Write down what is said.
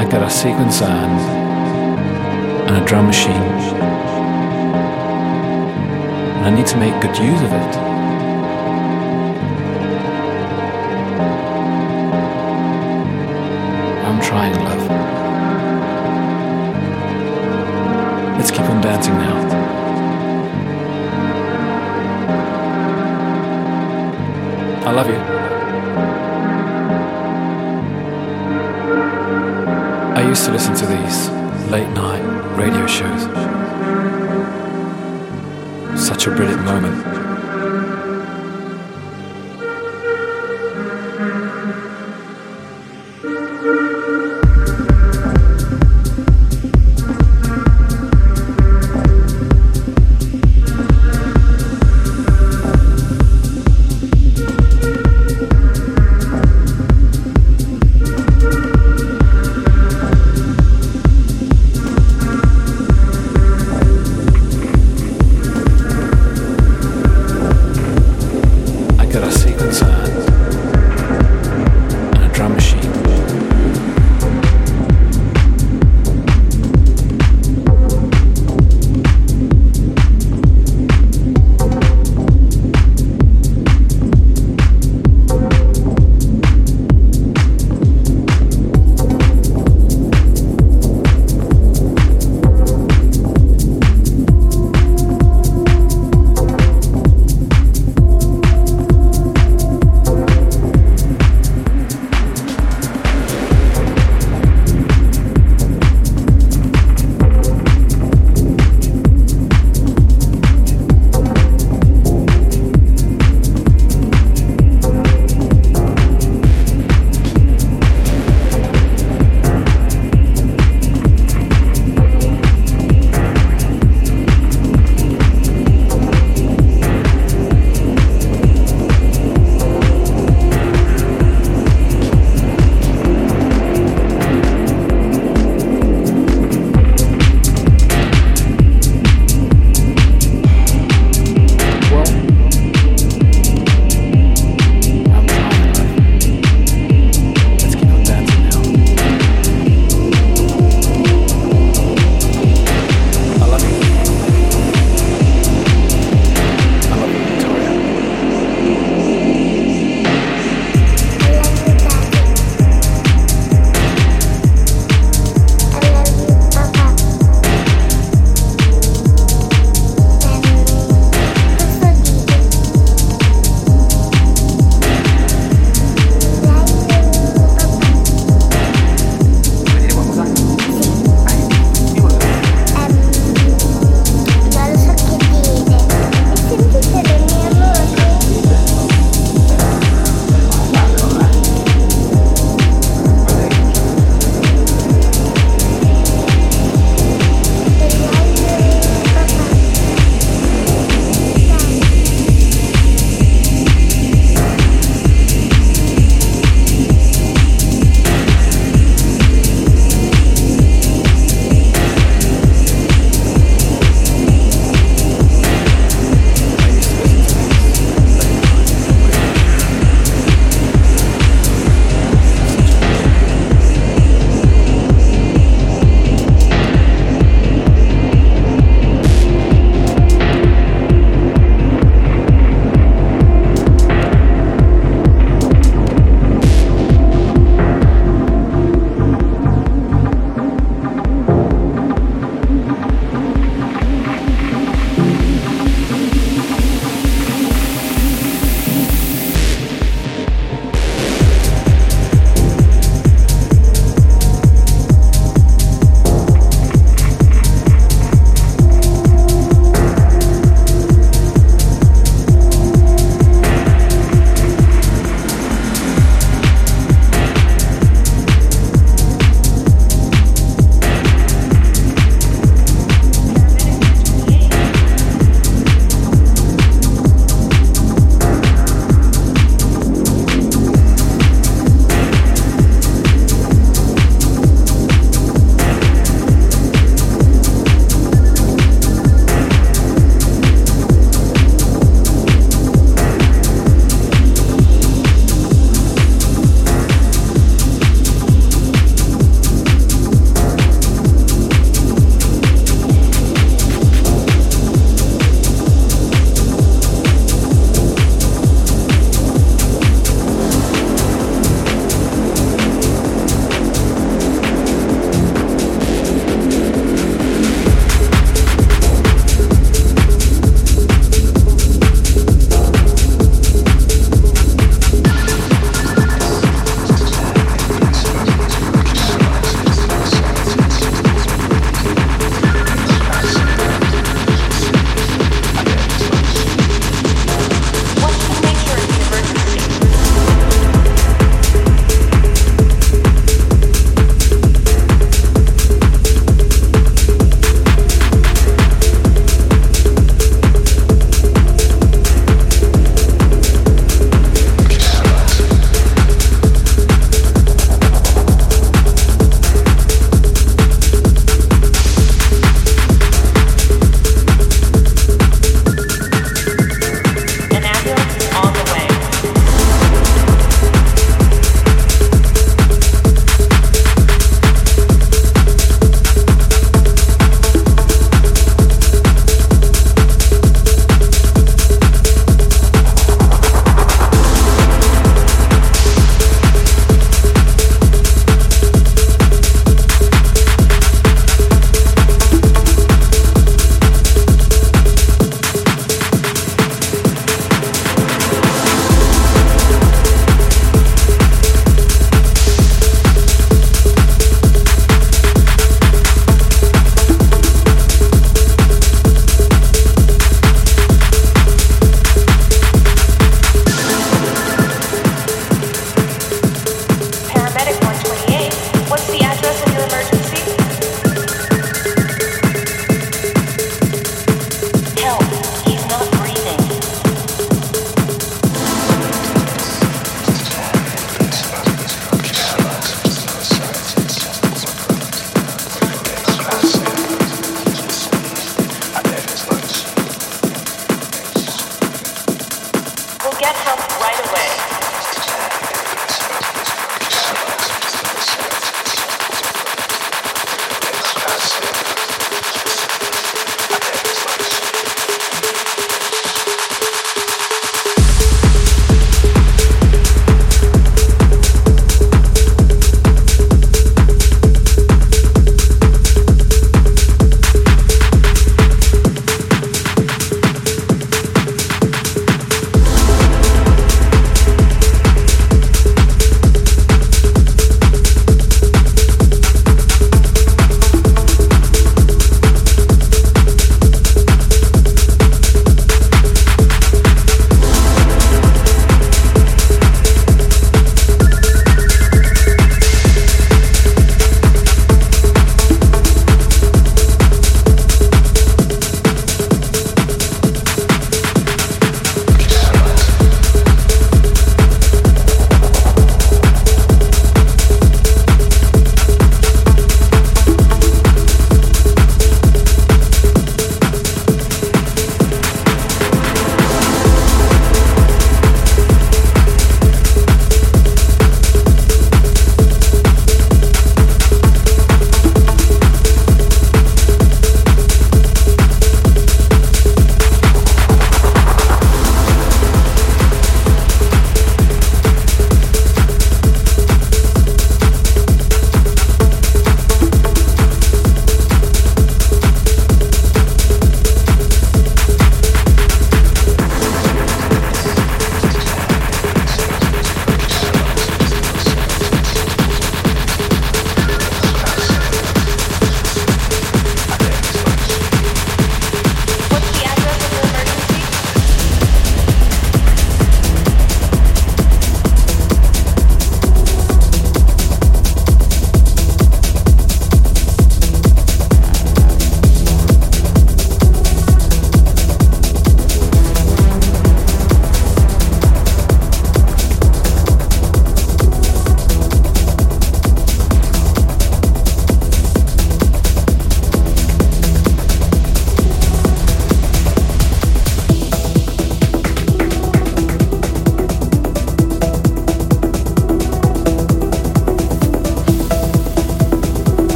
I got a sequencer and, and a drum machine. And I need to make good use of it.